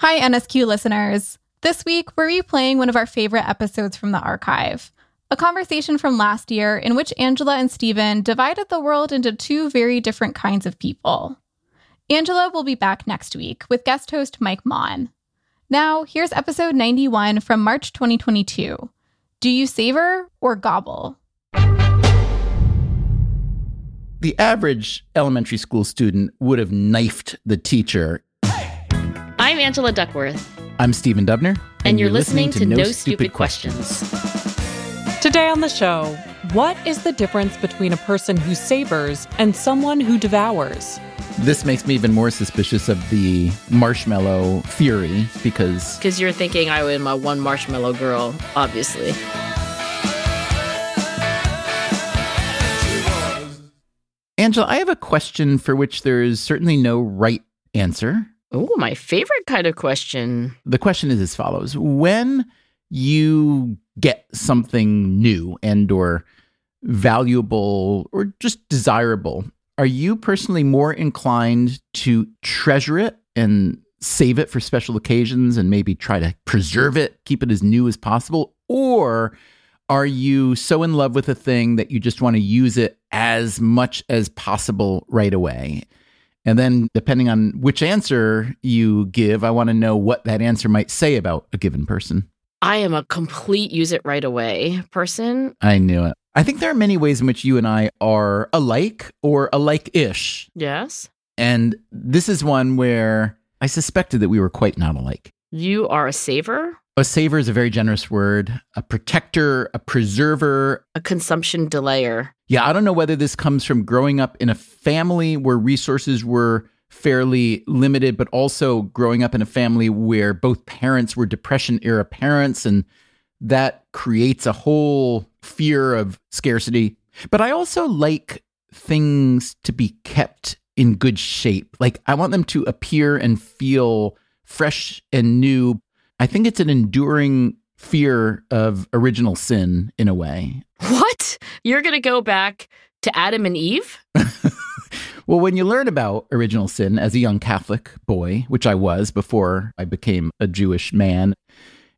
Hi, NSQ listeners. This week, we're replaying one of our favorite episodes from the archive a conversation from last year in which Angela and Stephen divided the world into two very different kinds of people. Angela will be back next week with guest host Mike Maughan. Now, here's episode 91 from March 2022 Do you savor or gobble? The average elementary school student would have knifed the teacher I'm Angela Duckworth. I'm Stephen Dubner. And, and you're, you're listening, listening, to, No, Stupid, Stupid questions. questions. Today on the show, what is the difference between a person who savors and someone who devours? This makes me even more suspicious of the marshmallow theory because. Because you're thinking I am a one marshmallow girl, obviously. Angela, I have a question for which there is certainly no right answer. Oh, my favorite kind of question. The question is as follows. When you get something new and or valuable or just desirable, are you personally more inclined to treasure it and save it for special occasions and maybe try to preserve it, keep it as new as possible? Or are you so in love with a thing that you just want to use it as much as possible right away? And then, depending on which answer you give, I want to know what that answer might say about a given person. I am a complete use it right away person. I knew it. I think there are many ways in which you and I are alike or alike ish. Yes. And this is one where I suspected that we were quite not alike. You are a saver? A saver is a very generous word. A protector, a preserver, a consumption delayer. Yeah, I don't know whether this comes from growing up in a family where resources were fairly limited, but also growing up in a family where both parents were Depression era parents, and that creates a whole fear of scarcity. But I also like things to be kept in good shape. Like, I want them to appear and feel fresh and new. I think it's an enduring fear of original sin in a way. What? You're going to go back to Adam and Eve? well, when you learn about original sin as a young Catholic boy, which I was before I became a Jewish man,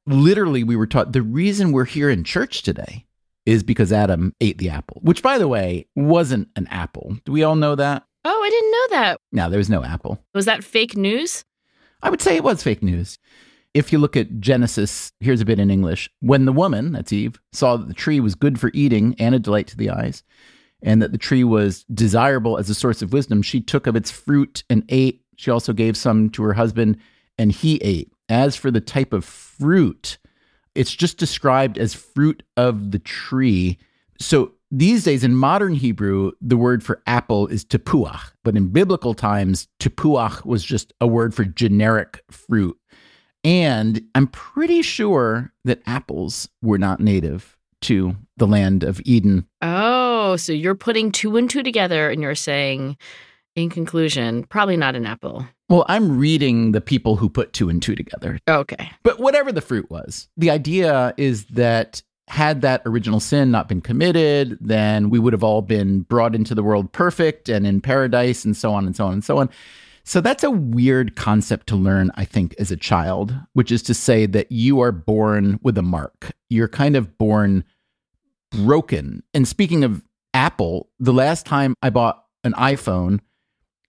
literally we were taught the reason we're here in church today is because Adam ate the apple, which, by the way, wasn't an apple. Do we all know that? Oh, I didn't know that. No, there was no apple. Was that fake news? I would say it was fake news. If you look at Genesis, here's a bit in English. When the woman, that's Eve, saw that the tree was good for eating and a delight to the eyes, and that the tree was desirable as a source of wisdom, she took of its fruit and ate. She also gave some to her husband, and he ate. As for the type of fruit, it's just described as fruit of the tree. So these days in modern Hebrew, the word for apple is tepuach, but in biblical times, tepuach was just a word for generic fruit. And I'm pretty sure that apples were not native to the land of Eden. Oh, so you're putting two and two together and you're saying, in conclusion, probably not an apple. Well, I'm reading the people who put two and two together. Okay. But whatever the fruit was, the idea is that had that original sin not been committed, then we would have all been brought into the world perfect and in paradise and so on and so on and so on. So that's a weird concept to learn, I think, as a child, which is to say that you are born with a mark. You're kind of born broken. And speaking of Apple, the last time I bought an iPhone,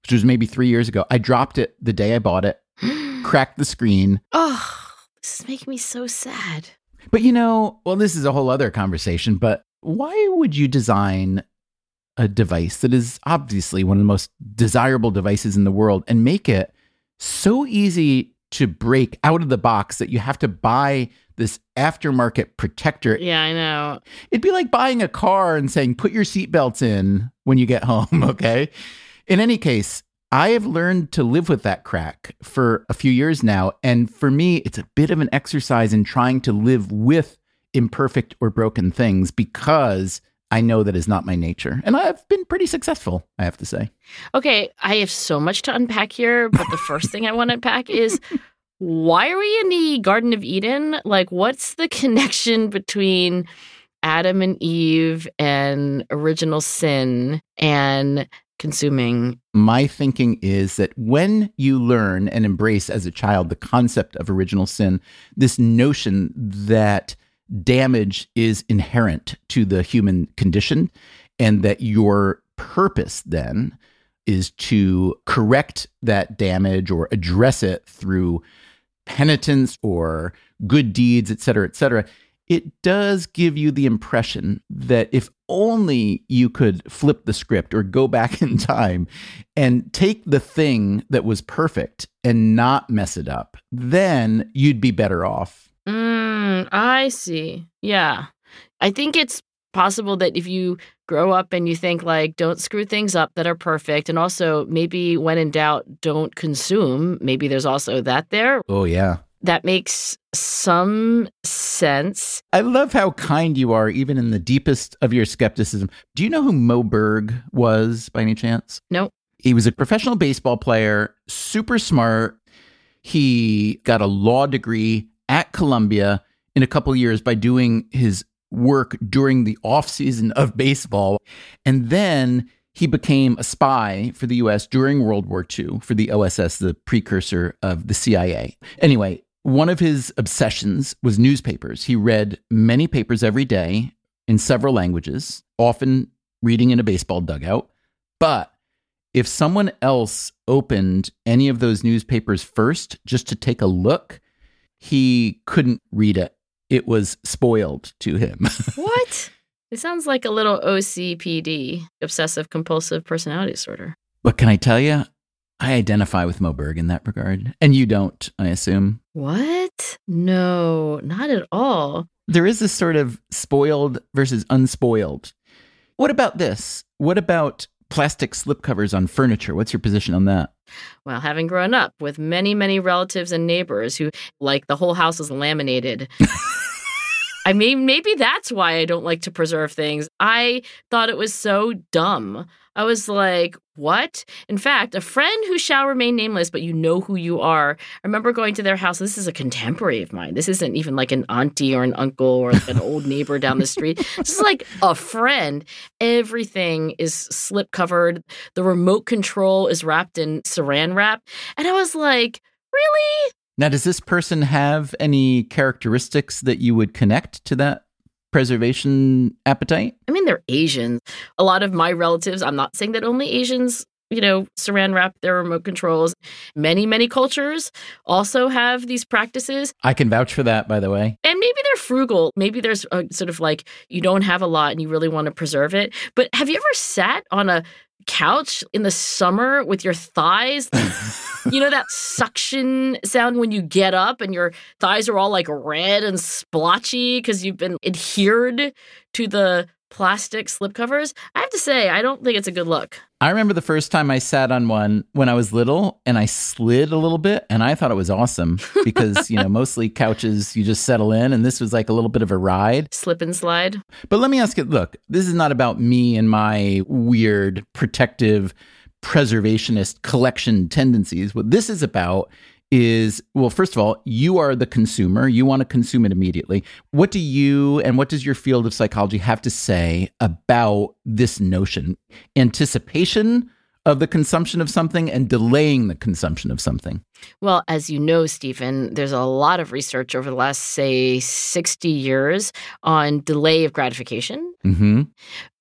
which was maybe three years ago, I dropped it the day I bought it, cracked the screen. Oh, this is making me so sad. But you know, well, this is a whole other conversation, but why would you design a device that is obviously one of the most desirable devices in the world and make it so easy to break out of the box that you have to buy this aftermarket protector. Yeah, I know. It'd be like buying a car and saying, put your seatbelts in when you get home, okay? In any case, I have learned to live with that crack for a few years now. And for me, it's a bit of an exercise in trying to live with imperfect or broken things because I know that is not my nature. And I've been pretty successful, I have to say. Okay, I have so much to unpack here, but the first thing I want to unpack is why are we in the Garden of Eden? Like, what's the connection between Adam and Eve and original sin and consuming. My thinking is that when you learn and embrace as a child the concept of original sin, this notion that damage is inherent to the human condition and that your purpose then is to correct that damage or address it through penitence or good deeds, et cetera, et cetera, it does give you the impression that if only you could flip the script or go back in time and take the thing that was perfect and not mess it up, then you'd be better off. Mm, I see. Yeah. I think it's possible that if you grow up and you think like don't screw things up that are perfect and also maybe when in doubt don't consume maybe there's also that there Oh, yeah. that makes some sense I love how kind you are, even in the deepest of your skepticism. Do you know who Moe Berg was by any chance? no He was a professional baseball player, super smart. He got a law degree at Columbia in a couple years by doing his work during the off season of baseball. And then he became a spy for the US during World War II for the OSS, the precursor of the CIA. Anyway, one of his obsessions was newspapers. He read many papers every day in several languages, often reading in a baseball dugout. But if someone else opened any of those newspapers first just to take a look, he couldn't read it. It was spoiled to him. what it sounds like a little ocpd obsessive compulsive personality disorder but can I tell you, I identify with Moe Berg in that regard. And you don't, I assume. what no not at all There is this sort of spoiled versus unspoiled. What about this? What about plastic slipcovers on furniture? What's your position on that? Well, having grown up with many, many relatives and neighbors who like the whole house is laminated. I mean, maybe that's why I don't like to preserve things. I thought it was so dumb. I was like, what? In fact, a friend who shall remain nameless, but you know who you are. I remember going to their house. This is a contemporary of mine. This isn't even like an auntie or an uncle or an old neighbor down the street. This is like a friend. Everything is slip covered. The remote control is wrapped in saran wrap. And I was like, really? Now, does this person have any characteristics that you would connect to that preservation appetite? I mean, they're Asians. A lot of my relatives, I'm not saying that only Asians, you know, saran wrap their remote controls. Many, many cultures also have these practices. I can vouch for that, by the way. And maybe they're frugal. Maybe there's a sort of like you don't have a lot and you really want to preserve it. But have you ever sat on a couch in the summer with your thighs? you know that suction sound when you get up and your thighs are all like red and splotchy because you've been adhered to the plastic slipcovers? I have to say, I don't think it's a good look. I remember the first time I sat on one when I was little and I slid a little bit and I thought it was awesome because, you know, mostly couches you just settle in and this was like a little bit of a ride. Slip and slide. But let me ask you look, this is not about me and my weird protective preservationist collection tendencies. What this is about is well, first of all, you are the consumer. You want to consume it immediately. What do you and what does your field of psychology have to say about this notion? Anticipation of the consumption of something and delaying the consumption of something. Well, as you know, Stephen, there's a lot of research over the last, say, 60 years on delay of gratification. Mm-hmm.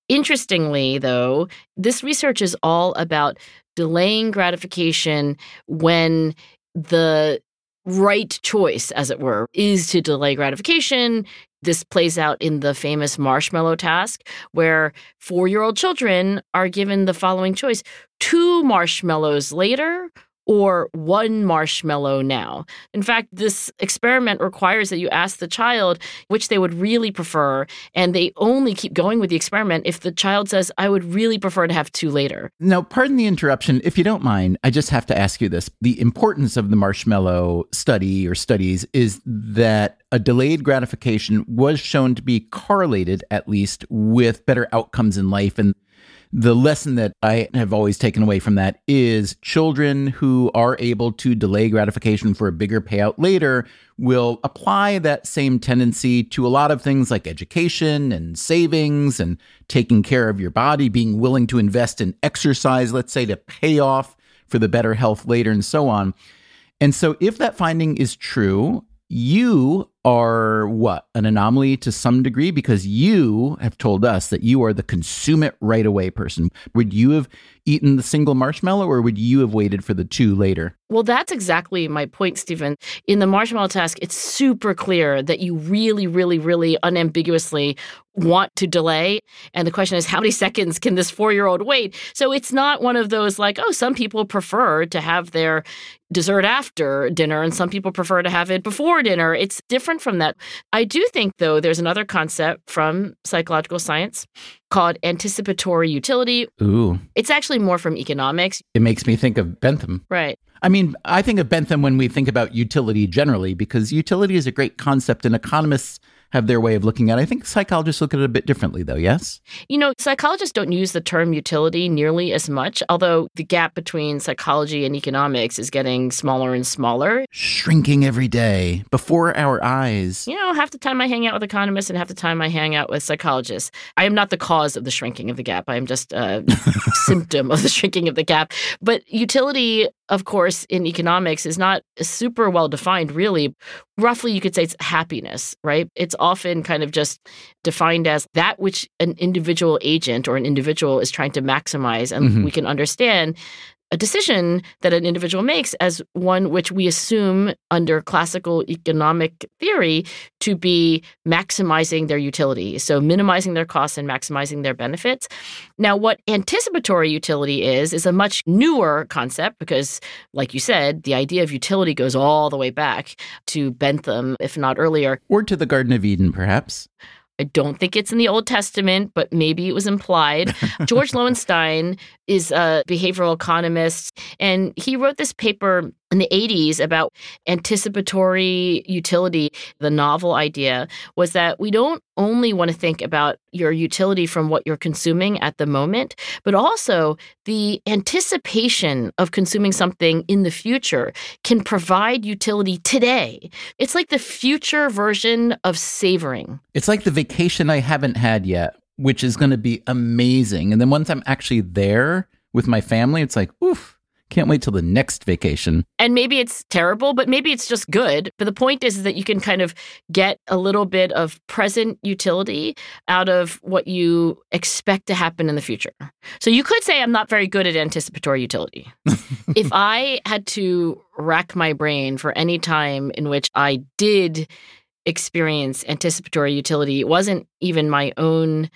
Interestingly, though, this research is all about delaying gratification when the right choice, as it were, is to delay gratification. This plays out in the famous marshmallow task, where four year old children are given the following choice two marshmallows later or one marshmallow now. In fact, this experiment requires that you ask the child which they would really prefer, and they only keep going with the experiment if the child says, I would really prefer to have two later. Now, pardon the interruption. If you don't mind, I just have to ask you this. The importance of the marshmallow study or studies is that a delayed gratification was shown to be correlated, at least, with better outcomes in life. And the lesson that I have always taken away from that is children who are able to delay gratification for a bigger payout later will apply that same tendency to a lot of things like education and savings and taking care of your body, being willing to invest in exercise, let's say, to pay off for the better health later and so on. And so, if that finding is true, you are what? An anomaly to some degree because you have told us that you are the consume it right away person. Would you have eaten the single marshmallow or would you have waited for the two later? Well, that's exactly my point, Stephen. In the marshmallow task, it's super clear that you really, really, really unambiguously want to delay. And the question is, how many seconds can this four year old wait? So it's not one of those like, oh, some people prefer to have their dessert after dinner and some people prefer to have it before dinner. It's different from that. I do think, though, there's another concept from psychological science called anticipatory utility. Ooh. It's actually more from economics. It makes me think of Bentham. Right. I mean, I think of Bentham when we think about utility generally, because utility is a great concept, and economists have their way of looking at it. I think psychologists look at it a bit differently, though, yes? You know, psychologists don't use the term utility nearly as much, although the gap between psychology and economics is getting smaller and smaller. Shrinking every day before our eyes. You know, half the time I hang out with economists and half the time I hang out with psychologists. I am not the cause of the shrinking of the gap. I am just a symptom of the shrinking of the gap. But utility of course, in economics is not super well defined, really. Roughly, you could say it's happiness, right? It's often kind of just defined as that which an individual agent or an individual is trying to maximize. And mm-hmm. we can understand a decision that an individual makes as one which we assume under classical economic theory to be maximizing their utility. So minimizing their costs and maximizing their benefits. Now, what anticipatory utility is, is a much newer concept because, like you said, the idea of utility goes all the way back to Bentham, if not earlier. Or to the Garden of Eden, perhaps. I don't think it's in the Old Testament, but maybe it was implied. George Loewenstein is a behavioral economist, and he wrote this paper in the 80s about anticipatory utility. The novel idea was that we don't only want to think about your utility from what you're consuming at the moment, but also the anticipation of consuming something in the future can provide utility today. It's like the future version of savoring. It's like the vacation I haven't had yet, which is going to be amazing. And then once I'm actually there with my family, it's like, oof can't wait till the next vacation. And maybe it's terrible, but maybe it's just good. But the point is, is that you can kind of get a little bit of present utility out of what you expect to happen in the future. So you could say I'm not very good at anticipatory utility. if I had to rack my brain for any time in which I did experience anticipatory utility, it wasn't even my own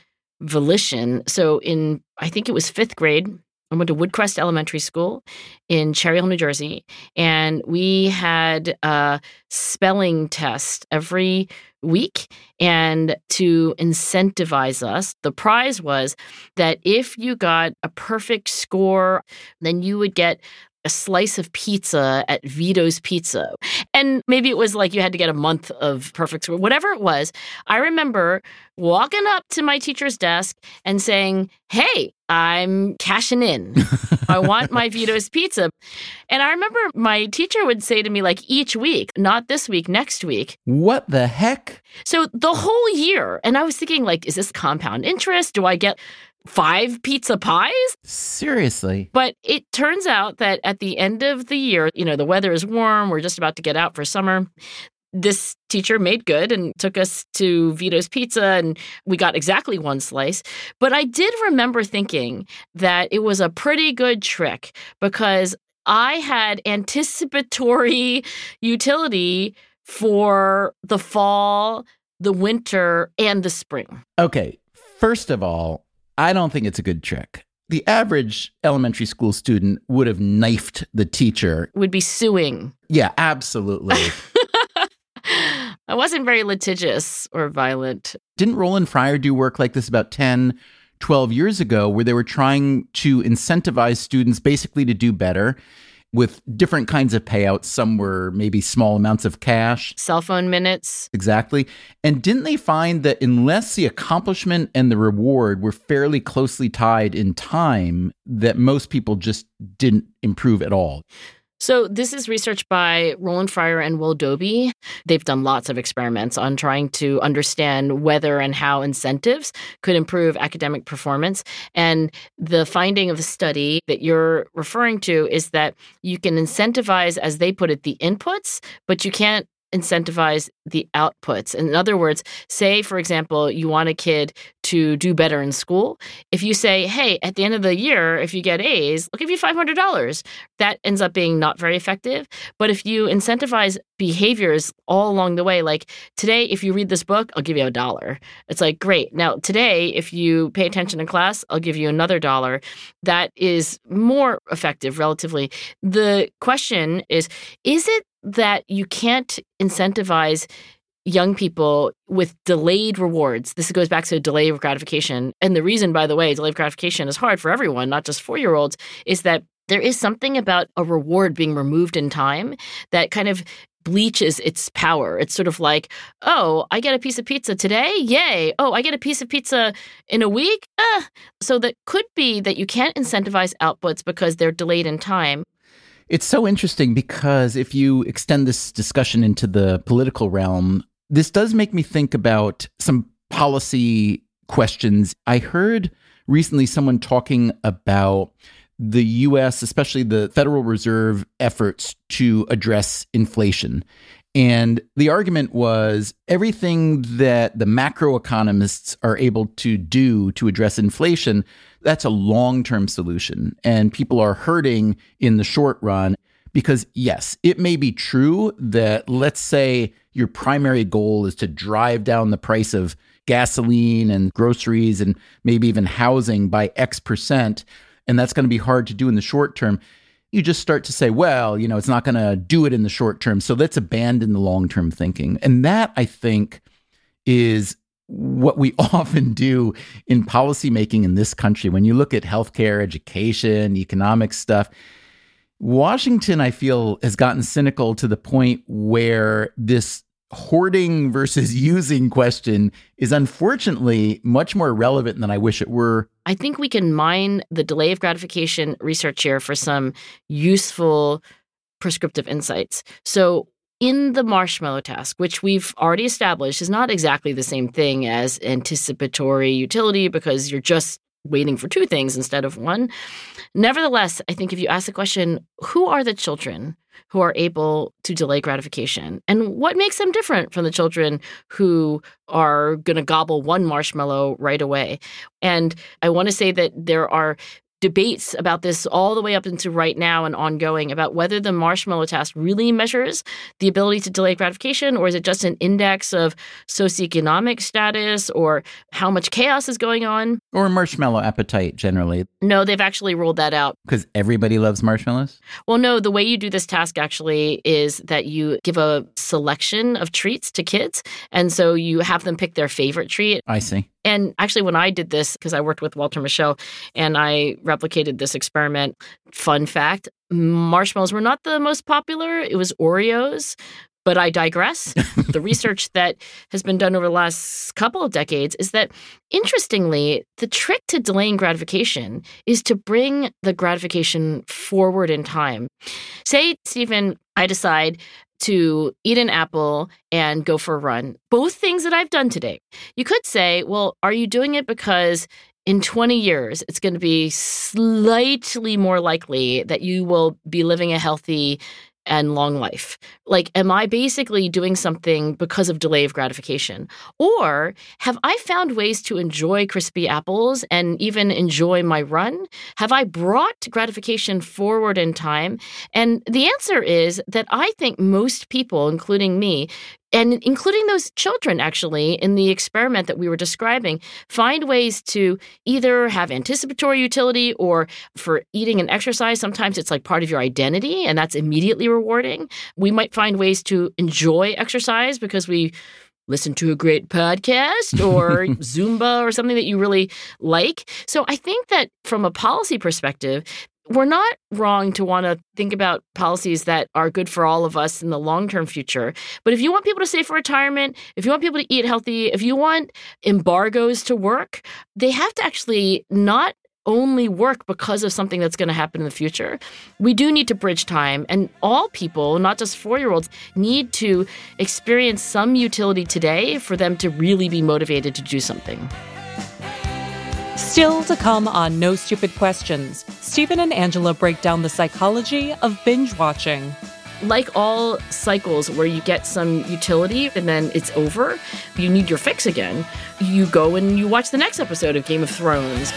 volition. So in I think it was 5th grade, I went to Woodcrest Elementary School in Cherry Hill, New Jersey, and we had a spelling test every week. And to incentivize us, the prize was that if you got a perfect score, then you would get a slice of pizza at Vito's Pizza. And maybe it was like you had to get a month of perfect score, whatever it was. I remember walking up to my teacher's desk and saying, Hey, I'm cashing in. I want my Vito's pizza. And I remember my teacher would say to me, like, each week, not this week, next week. What the heck? So the whole year. And I was thinking, like, is this compound interest? Do I get five pizza pies? Seriously. But it turns out that at the end of the year, you know, the weather is warm, we're just about to get out for summer. This teacher made good and took us to Vito's Pizza, and we got exactly one slice. But I did remember thinking that it was a pretty good trick because I had anticipatory utility for the fall, the winter, and the spring. Okay. First of all, I don't think it's a good trick. The average elementary school student would have knifed the teacher. Would be suing. Yeah, absolutely. I wasn't very litigious or violent. Didn't Roland Fryer do work like this about 10, 12 years ago where they were trying to incentivize students basically to do better? With different kinds of payouts. Some were maybe small amounts of cash. Cell phone minutes. Exactly. And didn't they find that unless the accomplishment and the reward were fairly closely tied in time, that most people just didn't improve at all? So, this is research by Roland Fryer and Will Dobbie. They've done lots of experiments on trying to understand whether and how incentives could improve academic performance. And the finding of the study that you're referring to is that you can incentivize, as they put it, the inputs, but you can't incentivize the outputs. In other words, say, for example, you want a kid to do better in school. If you say, hey, at the end of the year, if you get A's, I'll give you $500, that ends up being not very effective. But if you incentivize behaviors all along the way, like today, if you read this book, I'll give you a dollar. It's like, great. Now, today, if you pay attention in class, I'll give you another dollar. That is more effective relatively. The question is, is it that you can't incentivize young people with delayed rewards. This goes back to delay of gratification. And the reason, by the way, delay of gratification is hard for everyone, not just four year olds, is that there is something about a reward being removed in time that kind of bleaches its power. It's sort of like, oh, I get a piece of pizza today? Yay. Oh, I get a piece of pizza in a week? Uh. So that could be that you can't incentivize outputs because they're delayed in time. It's so interesting because if you extend this discussion into the political realm, this does make me think about some policy questions. I heard recently someone talking about the US, especially the Federal Reserve efforts to address inflation. And the argument was everything that the macroeconomists are able to do to address inflation that's a long term solution. And people are hurting in the short run because, yes, it may be true that, let's say, your primary goal is to drive down the price of gasoline and groceries and maybe even housing by X percent. And that's going to be hard to do in the short term. You just start to say, well, you know, it's not going to do it in the short term. So let's abandon the long term thinking. And that, I think, is what we often do in policymaking in this country. When you look at healthcare, education, economic stuff, Washington, I feel, has gotten cynical to the point where this hoarding versus using question is unfortunately much more relevant than I wish it were. I think we can mine the delay of gratification research here for some useful prescriptive insights. So, in the marshmallow task, which we've already established is not exactly the same thing as anticipatory utility because you're just waiting for two things instead of one. Nevertheless, I think if you ask the question, who are the children who are able to delay gratification? And what makes them different from the children who are going to gobble one marshmallow right away? And I want to say that there are debates about this all the way up into right now and ongoing about whether the marshmallow test really measures the ability to delay gratification or is it just an index of socioeconomic status or how much chaos is going on? Or marshmallow appetite generally. No they've actually ruled that out. Because everybody loves marshmallows? Well no the way you do this task actually is that you give a selection of treats to kids and so you have them pick their favorite treat. I see and actually, when I did this, because I worked with Walter Mischel and I replicated this experiment, fun fact marshmallows were not the most popular. It was Oreos. But I digress. the research that has been done over the last couple of decades is that, interestingly, the trick to delaying gratification is to bring the gratification forward in time. Say, Stephen, I decide to eat an apple and go for a run. Both things that I've done today. You could say, well, are you doing it because in 20 years it's going to be slightly more likely that you will be living a healthy and long life? Like, am I basically doing something because of delay of gratification? Or have I found ways to enjoy crispy apples and even enjoy my run? Have I brought gratification forward in time? And the answer is that I think most people, including me, and including those children actually in the experiment that we were describing find ways to either have anticipatory utility or for eating and exercise sometimes it's like part of your identity and that's immediately rewarding we might find ways to enjoy exercise because we listen to a great podcast or Zumba or something that you really like. So I think that from a policy perspective, we're not wrong to want to think about policies that are good for all of us in the long term future. But if you want people to save for retirement, if you want people to eat healthy, if you want embargoes to work, they have to actually not only work because of something that's going to happen in the future. We do need to bridge time, and all people, not just four year olds, need to experience some utility today for them to really be motivated to do something. Still to come on No Stupid Questions, Stephen and Angela break down the psychology of binge watching. Like all cycles where you get some utility and then it's over, you need your fix again. You go and you watch the next episode of Game of Thrones.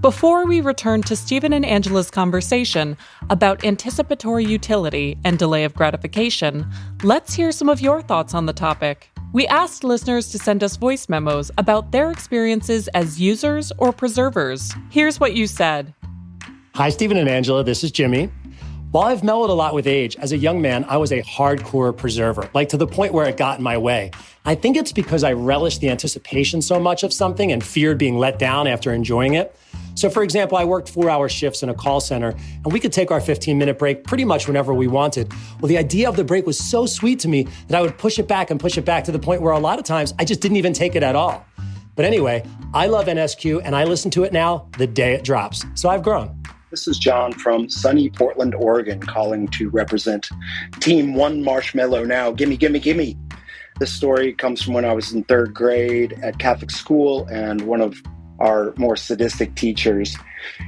Before we return to Stephen and Angela's conversation about anticipatory utility and delay of gratification, let's hear some of your thoughts on the topic. We asked listeners to send us voice memos about their experiences as users or preservers. Here's what you said Hi, Stephen and Angela. This is Jimmy. While I've mellowed a lot with age, as a young man, I was a hardcore preserver, like to the point where it got in my way. I think it's because I relished the anticipation so much of something and feared being let down after enjoying it. So, for example, I worked four hour shifts in a call center, and we could take our 15 minute break pretty much whenever we wanted. Well, the idea of the break was so sweet to me that I would push it back and push it back to the point where a lot of times I just didn't even take it at all. But anyway, I love NSQ and I listen to it now the day it drops. So I've grown. This is John from sunny Portland, Oregon, calling to represent Team One Marshmallow Now. Gimme, gimme, gimme. This story comes from when I was in third grade at Catholic school, and one of our more sadistic teachers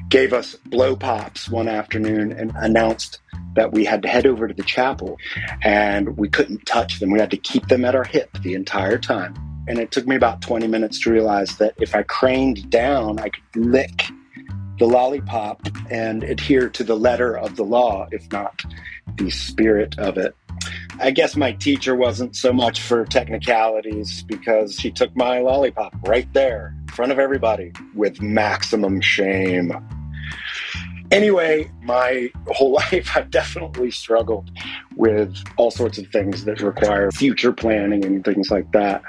gave us blow pops one afternoon and announced that we had to head over to the chapel and we couldn't touch them. We had to keep them at our hip the entire time. And it took me about 20 minutes to realize that if I craned down, I could lick the lollipop and adhere to the letter of the law, if not the spirit of it. I guess my teacher wasn't so much for technicalities because she took my lollipop right there in front of everybody with maximum shame. Anyway, my whole life I've definitely struggled with all sorts of things that require future planning and things like that.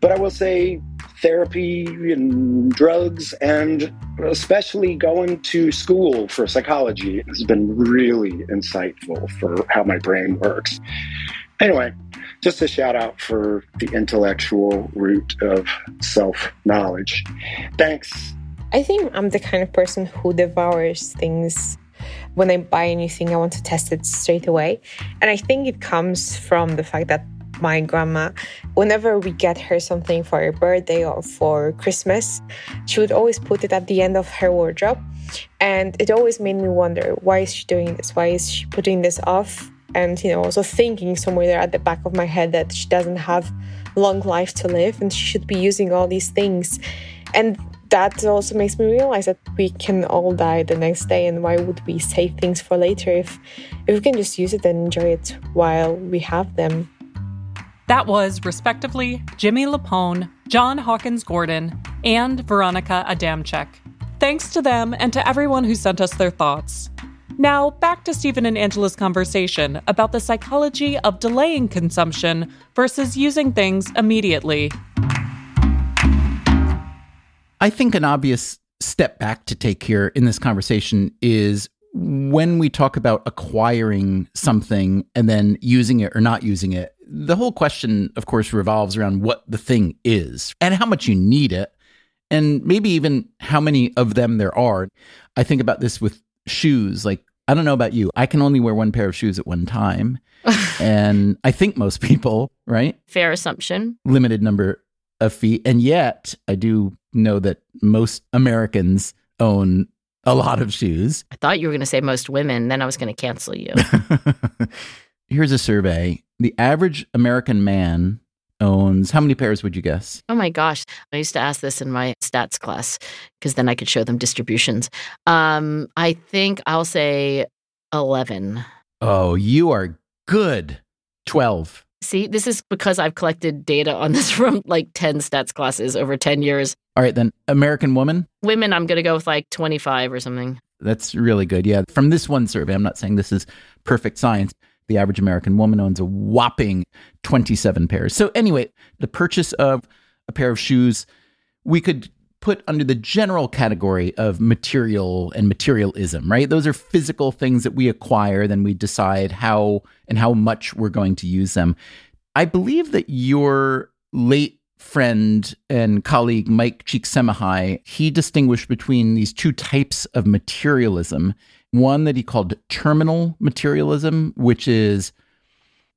But I will say therapy and drugs, and especially going to school for psychology has been really insightful for how my brain works. Anyway, just a shout out for the intellectual root of self knowledge. Thanks. I think I'm the kind of person who devours things. When I buy a new thing, I want to test it straight away. And I think it comes from the fact that my grandma, whenever we get her something for her birthday or for Christmas, she would always put it at the end of her wardrobe. And it always made me wonder why is she doing this? Why is she putting this off? And, you know, also thinking somewhere there at the back of my head that she doesn't have long life to live and she should be using all these things. And that also makes me realize that we can all die the next day and why would we save things for later if if we can just use it and enjoy it while we have them that was, respectively, Jimmy Lapone, John Hawkins Gordon, and Veronica Adamczyk. Thanks to them and to everyone who sent us their thoughts. Now, back to Stephen and Angela's conversation about the psychology of delaying consumption versus using things immediately. I think an obvious step back to take here in this conversation is when we talk about acquiring something and then using it or not using it, the whole question, of course, revolves around what the thing is and how much you need it, and maybe even how many of them there are. I think about this with shoes. Like, I don't know about you, I can only wear one pair of shoes at one time. and I think most people, right? Fair assumption. Limited number of feet. And yet, I do know that most Americans own a lot of shoes. I thought you were going to say most women, then I was going to cancel you. Here's a survey. The average American man owns how many pairs would you guess? Oh my gosh. I used to ask this in my stats class because then I could show them distributions. Um, I think I'll say 11. Oh, you are good. 12. See, this is because I've collected data on this from like 10 stats classes over 10 years. All right, then American woman? Women, I'm going to go with like 25 or something. That's really good. Yeah. From this one survey, I'm not saying this is perfect science. The average American woman owns a whopping 27 pairs. So, anyway, the purchase of a pair of shoes we could put under the general category of material and materialism, right? Those are physical things that we acquire, then we decide how and how much we're going to use them. I believe that your late friend and colleague Mike Csikszentmihalyi, he distinguished between these two types of materialism. One that he called terminal materialism, which is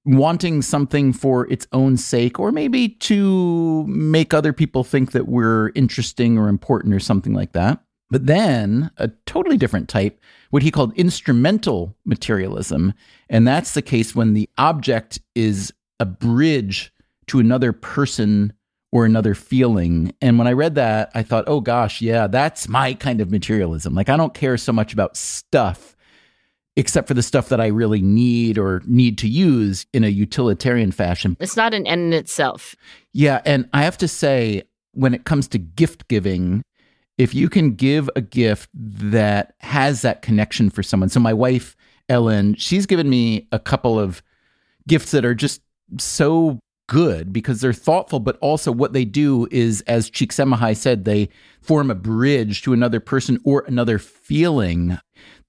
wanting something for its own sake, or maybe to make other people think that we're interesting or important or something like that. But then a totally different type, what he called instrumental materialism. And that's the case when the object is a bridge to another person or another feeling. And when I read that, I thought, oh gosh, yeah, that's my kind of materialism. Like, I don't care so much about stuff except for the stuff that I really need or need to use in a utilitarian fashion. It's not an end in itself. Yeah. And I have to say, when it comes to gift giving, if you can give a gift that has that connection for someone. So, my wife, Ellen, she's given me a couple of gifts that are just so good because they're thoughtful, but also what they do is, as Csikszentmihalyi said, they form a bridge to another person or another feeling.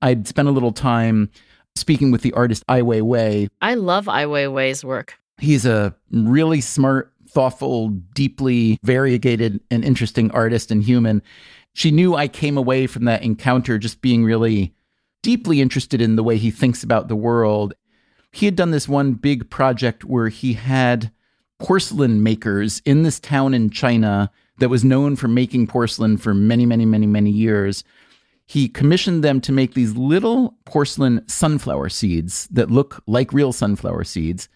I'd spent a little time speaking with the artist Ai Weiwei. I love Ai Weiwei's work. He's a really smart, thoughtful, deeply variegated, and interesting artist and human. She knew I came away from that encounter just being really deeply interested in the way he thinks about the world. He had done this one big project where he had porcelain makers in this town in China that was known for making porcelain for many, many, many, many years he commissioned them to make these little porcelain sunflower seeds that look like real sunflower seeds.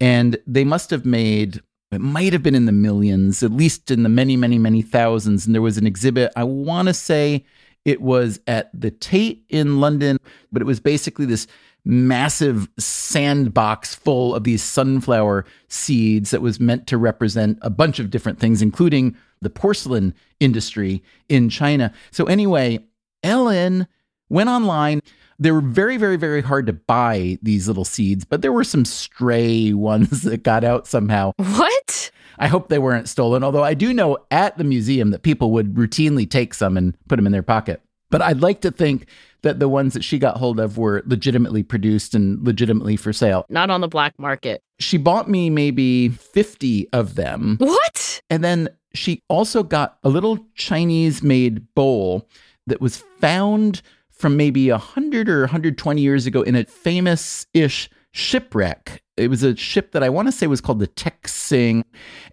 And they must have made, it might have been in the millions, at least in the many, many, many thousands. And there was an exhibit, I want to say it was at the Tate in London, but it was basically this massive sandbox full of these sunflower seeds that was meant to represent a bunch of different things, including the porcelain industry in China. So, anyway, Ellen went online. They were very, very, very hard to buy these little seeds, but there were some stray ones that got out somehow. What? I hope they weren't stolen, although I do know at the museum that people would routinely take some and put them in their pocket. But I'd like to think that the ones that she got hold of were legitimately produced and legitimately for sale. Not on the black market. She bought me maybe 50 of them. What? And then she also got a little Chinese made bowl that was found from maybe 100 or 120 years ago in a famous ish shipwreck. It was a ship that I want to say was called the Tek Sing.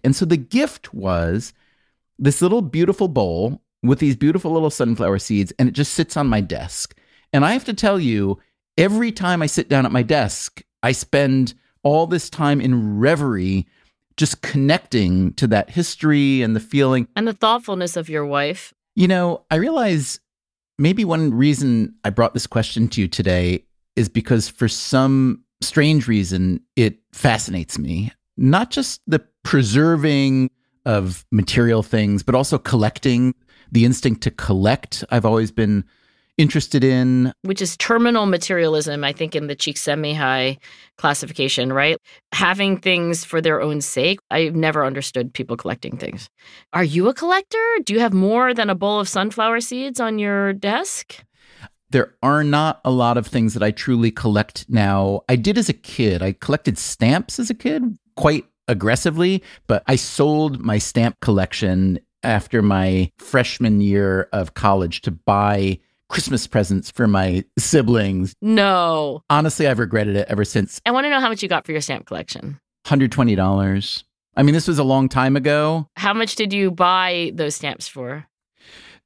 And so the gift was this little beautiful bowl with these beautiful little sunflower seeds, and it just sits on my desk. And I have to tell you, every time I sit down at my desk, I spend all this time in reverie just connecting to that history and the feeling. And the thoughtfulness of your wife. You know, I realize maybe one reason I brought this question to you today is because for some strange reason, it fascinates me. Not just the preserving of material things, but also collecting, the instinct to collect. I've always been interested in. Which is terminal materialism, I think, in the Csikszentmihalyi classification, right? Having things for their own sake. I've never understood people collecting things. Are you a collector? Do you have more than a bowl of sunflower seeds on your desk? There are not a lot of things that I truly collect now. I did as a kid. I collected stamps as a kid quite aggressively, but I sold my stamp collection after my freshman year of college to buy Christmas presents for my siblings. No. Honestly, I've regretted it ever since. I want to know how much you got for your stamp collection. $120. I mean, this was a long time ago. How much did you buy those stamps for?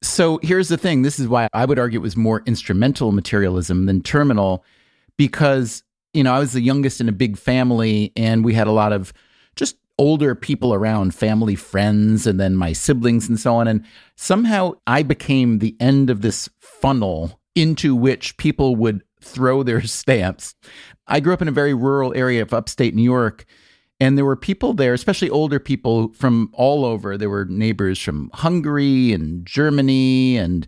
So here's the thing this is why I would argue it was more instrumental materialism than terminal, because, you know, I was the youngest in a big family and we had a lot of older people around, family, friends, and then my siblings and so on. And somehow I became the end of this funnel into which people would throw their stamps. I grew up in a very rural area of upstate New York. And there were people there, especially older people from all over. There were neighbors from Hungary and Germany and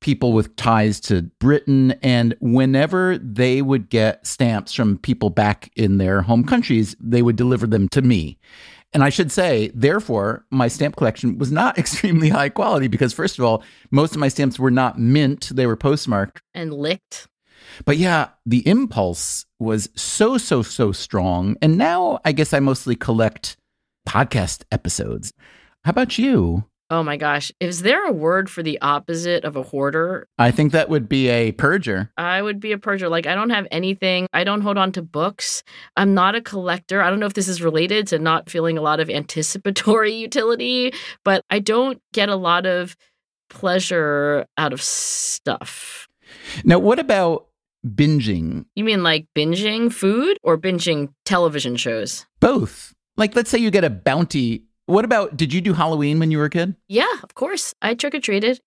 people with ties to Britain. And whenever they would get stamps from people back in their home countries, they would deliver them to me. And I should say, therefore, my stamp collection was not extremely high quality because, first of all, most of my stamps were not mint, they were postmarked. And licked. But yeah, the impulse was so, so, so strong. And now I guess I mostly collect podcast episodes. How about you? Oh my gosh. Is there a word for the opposite of a hoarder? I think that would be a purger. I would be a purger. Like, I don't have anything. I don't hold on to books. I'm not a collector. I don't know if this is related to not feeling a lot of anticipatory utility, but I don't get a lot of pleasure out of stuff. Now, what about binging? You mean like binging food or binging television shows? Both. Like, let's say you get a bounty. What about, did you do Halloween when you were a kid? Yeah, of course. I trick or treated.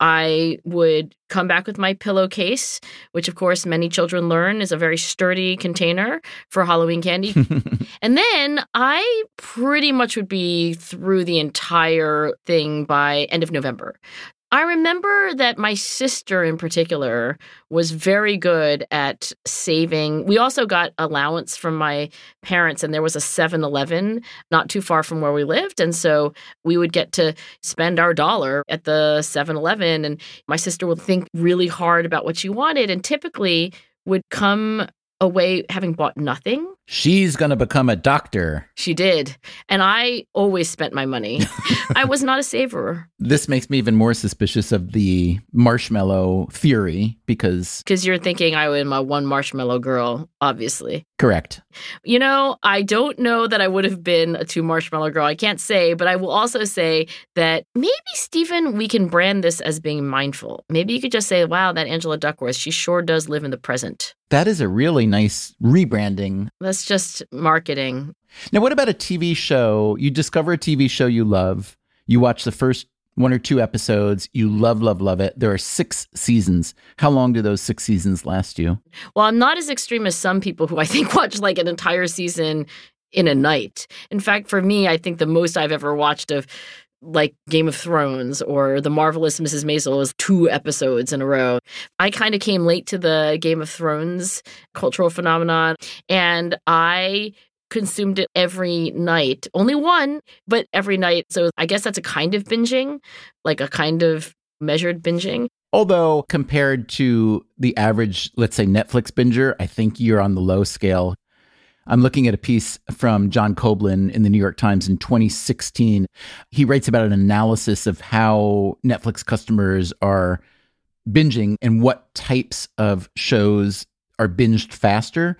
I would come back with my pillowcase, which, of course, many children learn is a very sturdy container for Halloween candy. and then I pretty much would be through the entire thing by end of November. I remember that my sister in particular was very good at saving. We also got allowance from my parents, and there was a 7 Eleven not too far from where we lived. And so we would get to spend our dollar at the 7 Eleven, and my sister would think really hard about what she wanted, and typically would come away having bought nothing. She's going to become a doctor. She did. And I always spent my money. I was not a saver. This makes me even more suspicious of the marshmallow theory because. Because you're thinking I am a one marshmallow girl, obviously. Correct. You know, I don't know that I would have been a two marshmallow girl. I can't say, but I will also say that maybe, Stephen, we can brand this as being mindful. Maybe you could just say, wow, that Angela Duckworth, she sure does live in the present. That is a really nice rebranding. That's just marketing. Now, what about a TV show? You discover a TV show you love, you watch the first one or two episodes, you love, love, love it. There are six seasons. How long do those six seasons last you? Well, I'm not as extreme as some people who I think watch like an entire season in a night. In fact, for me, I think the most I've ever watched of like Game of Thrones or The Marvelous Mrs. Maisel is two episodes in a row. I kind of came late to the Game of Thrones cultural phenomenon and I consumed it every night. Only one, but every night. So I guess that's a kind of binging, like a kind of measured binging. Although compared to the average, let's say Netflix binger, I think you're on the low scale. I'm looking at a piece from John Koblin in the New York Times in 2016. He writes about an analysis of how Netflix customers are binging and what types of shows are binged faster.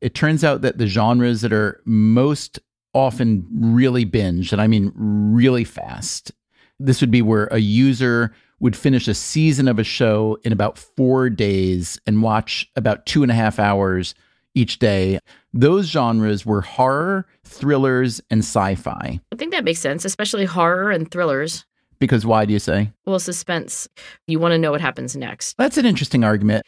It turns out that the genres that are most often really binged, and I mean really fast, this would be where a user would finish a season of a show in about four days and watch about two and a half hours each day. Those genres were horror, thrillers, and sci fi. I think that makes sense, especially horror and thrillers. Because why do you say? Well, suspense. You want to know what happens next. That's an interesting argument.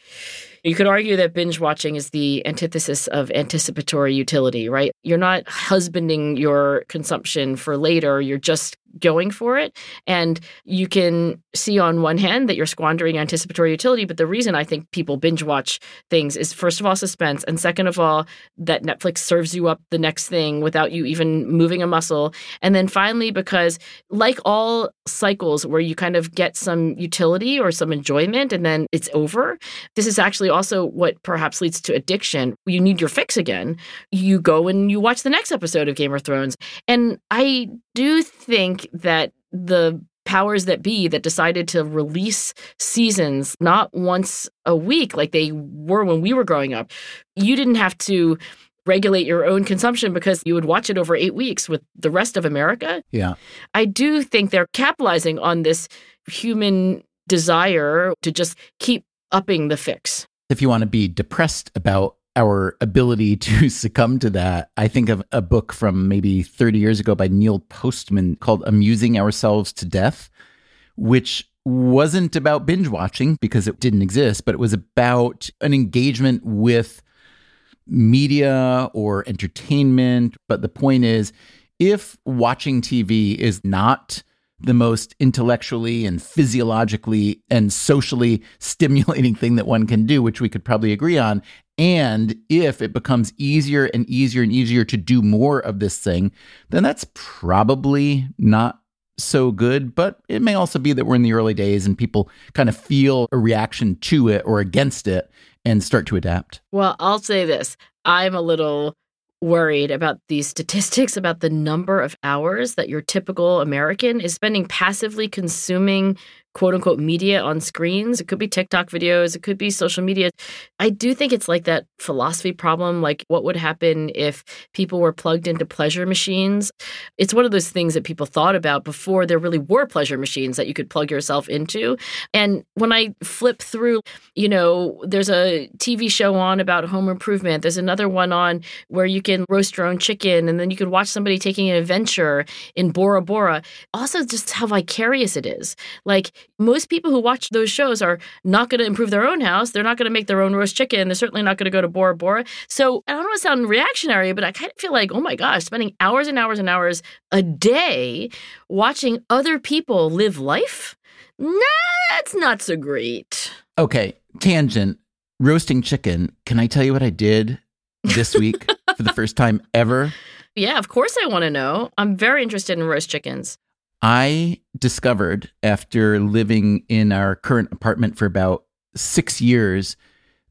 You could argue that binge watching is the antithesis of anticipatory utility, right? You're not husbanding your consumption for later, you're just going for it. And you can see on one hand that you're squandering anticipatory utility. But the reason I think people binge watch things is first of all, suspense. And second of all, that Netflix serves you up the next thing without you even moving a muscle. And then finally, because like all cycles where you kind of get some utility or some enjoyment and then it's over, this is actually also what perhaps leads to addiction. You need your fix again. You go and you watch the next episode of Game of Thrones. And I do think that the powers that be that decided to release seasons not once a week like they were when we were growing up, you didn't have to regulate your own consumption because you would watch it over eight weeks with the rest of America. Yeah. I do think they're capitalizing on this human desire to just keep upping the fix. If you want to be depressed about our ability to succumb to that, I think of a book from maybe 30 years ago by Neil Postman called Amusing Ourselves to Death, which wasn't about binge watching because it didn't exist, but it was about an engagement with media or entertainment. But the point is, if watching TV is not the most intellectually and physiologically and socially stimulating thing that one can do, which we could probably agree on, And if it becomes easier and easier and easier to do more of this thing, then that's probably not so good. But it may also be that we're in the early days and people kind of feel a reaction to it or against it and start to adapt. Well, I'll say this I'm a little worried about these statistics about the number of hours that your typical American is spending passively consuming quote unquote media on screens. It could be TikTok videos, it could be social media. I do think it's like that philosophy problem like what would happen if people were plugged into pleasure machines? It's one of those things that people thought about before there really were pleasure machines that you could plug yourself into. And when I flip through, you know, there's a TV show on about home improvement, there's another one on where you can roast your own chicken and then you could watch somebody taking an adventure in Bora Bora. Also just how vicarious it is. Like most people who watch those shows are not going to improve their own house. They're not going to make their own roast chicken. They're certainly not going to go to Bora Bora. So I don't want to sound reactionary, but I kind of feel like, oh my gosh, spending hours and hours and hours a day watching other people live life? Nah, that's not so great. Okay, tangent. Roasting chicken. Can I tell you what I did this week for the first time ever? Yeah, of course I want to know. I'm very interested in roast chickens. I discovered after living in our current apartment for about six years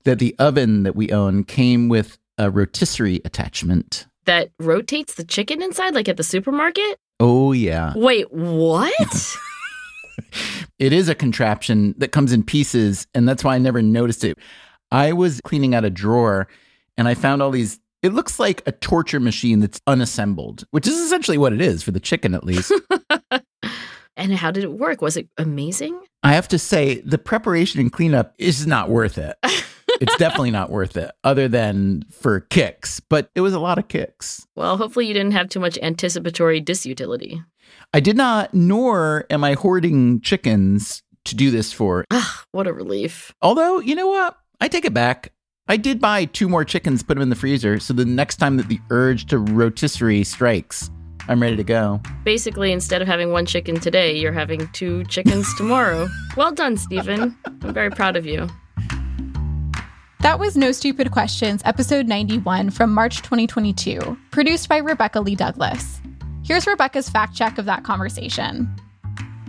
that the oven that we own came with a rotisserie attachment. That rotates the chicken inside, like at the supermarket? Oh, yeah. Wait, what? it is a contraption that comes in pieces, and that's why I never noticed it. I was cleaning out a drawer and I found all these it looks like a torture machine that's unassembled, which is essentially what it is for the chicken, at least. and how did it work? Was it amazing? I have to say, the preparation and cleanup is not worth it. it's definitely not worth it, other than for kicks, but it was a lot of kicks. Well, hopefully, you didn't have too much anticipatory disutility. I did not, nor am I hoarding chickens to do this for. Ah, what a relief. Although, you know what? I take it back. I did buy two more chickens, put them in the freezer, so the next time that the urge to rotisserie strikes, I'm ready to go. Basically, instead of having one chicken today, you're having two chickens tomorrow. well done, Stephen. I'm very proud of you. That was No Stupid Questions, episode 91 from March 2022, produced by Rebecca Lee Douglas. Here's Rebecca's fact check of that conversation.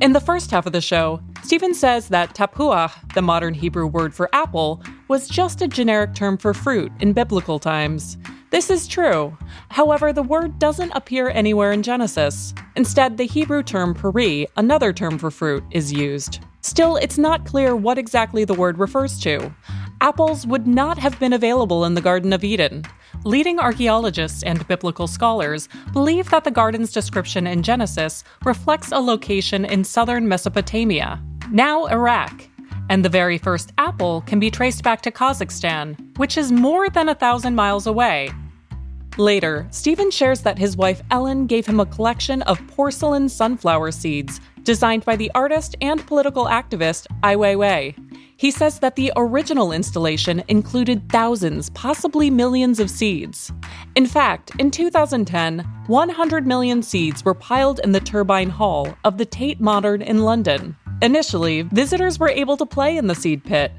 In the first half of the show, Stephen says that tapuah, the modern Hebrew word for apple, was just a generic term for fruit in biblical times. This is true. However, the word doesn't appear anywhere in Genesis. Instead, the Hebrew term peri, another term for fruit, is used. Still, it's not clear what exactly the word refers to. Apples would not have been available in the Garden of Eden. Leading archaeologists and biblical scholars believe that the garden's description in Genesis reflects a location in southern Mesopotamia, now Iraq, and the very first apple can be traced back to Kazakhstan, which is more than a thousand miles away. Later, Stephen shares that his wife Ellen gave him a collection of porcelain sunflower seeds designed by the artist and political activist Ai Weiwei. He says that the original installation included thousands, possibly millions of seeds. In fact, in 2010, 100 million seeds were piled in the turbine hall of the Tate Modern in London. Initially, visitors were able to play in the seed pit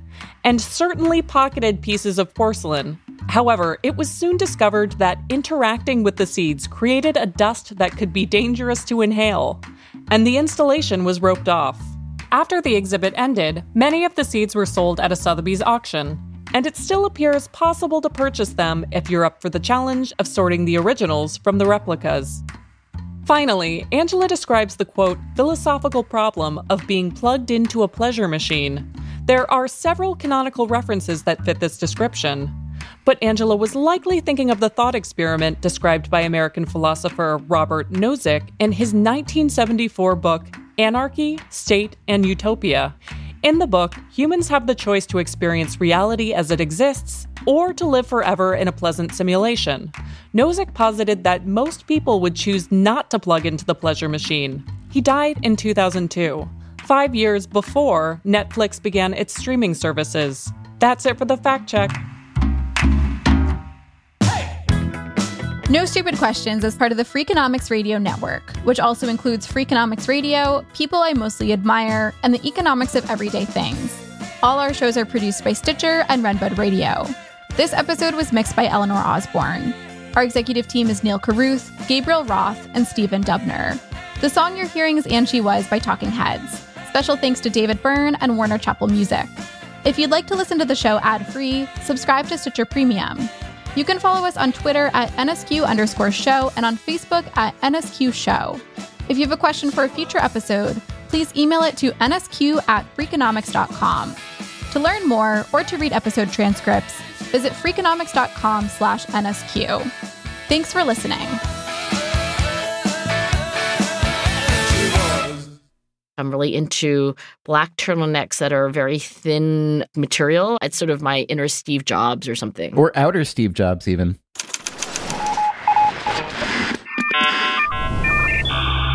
and certainly pocketed pieces of porcelain. However, it was soon discovered that interacting with the seeds created a dust that could be dangerous to inhale, and the installation was roped off. After the exhibit ended, many of the seeds were sold at a Sotheby's auction, and it still appears possible to purchase them if you're up for the challenge of sorting the originals from the replicas. Finally, Angela describes the quote, philosophical problem of being plugged into a pleasure machine. There are several canonical references that fit this description. But Angela was likely thinking of the thought experiment described by American philosopher Robert Nozick in his 1974 book, Anarchy, State, and Utopia. In the book, humans have the choice to experience reality as it exists or to live forever in a pleasant simulation. Nozick posited that most people would choose not to plug into the pleasure machine. He died in 2002, five years before Netflix began its streaming services. That's it for the fact check. No Stupid Questions is part of the Freakonomics Radio Network, which also includes Freakonomics Radio, People I Mostly Admire, and the Economics of Everyday Things. All our shows are produced by Stitcher and Renbud Radio. This episode was mixed by Eleanor Osborne. Our executive team is Neil Carruth, Gabriel Roth, and Stephen Dubner. The song you're hearing is And She Was by Talking Heads. Special thanks to David Byrne and Warner Chappell Music. If you'd like to listen to the show ad free, subscribe to Stitcher Premium. You can follow us on Twitter at NSQ underscore show and on Facebook at NSQ show. If you have a question for a future episode, please email it to nsq at freakonomics.com. To learn more or to read episode transcripts, visit freakonomics.com slash NSQ. Thanks for listening. I'm really into black turtlenecks that are very thin material. It's sort of my inner Steve Jobs or something. Or outer Steve Jobs, even.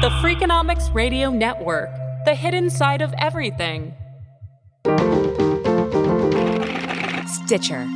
The Freakonomics Radio Network, the hidden side of everything. Stitcher.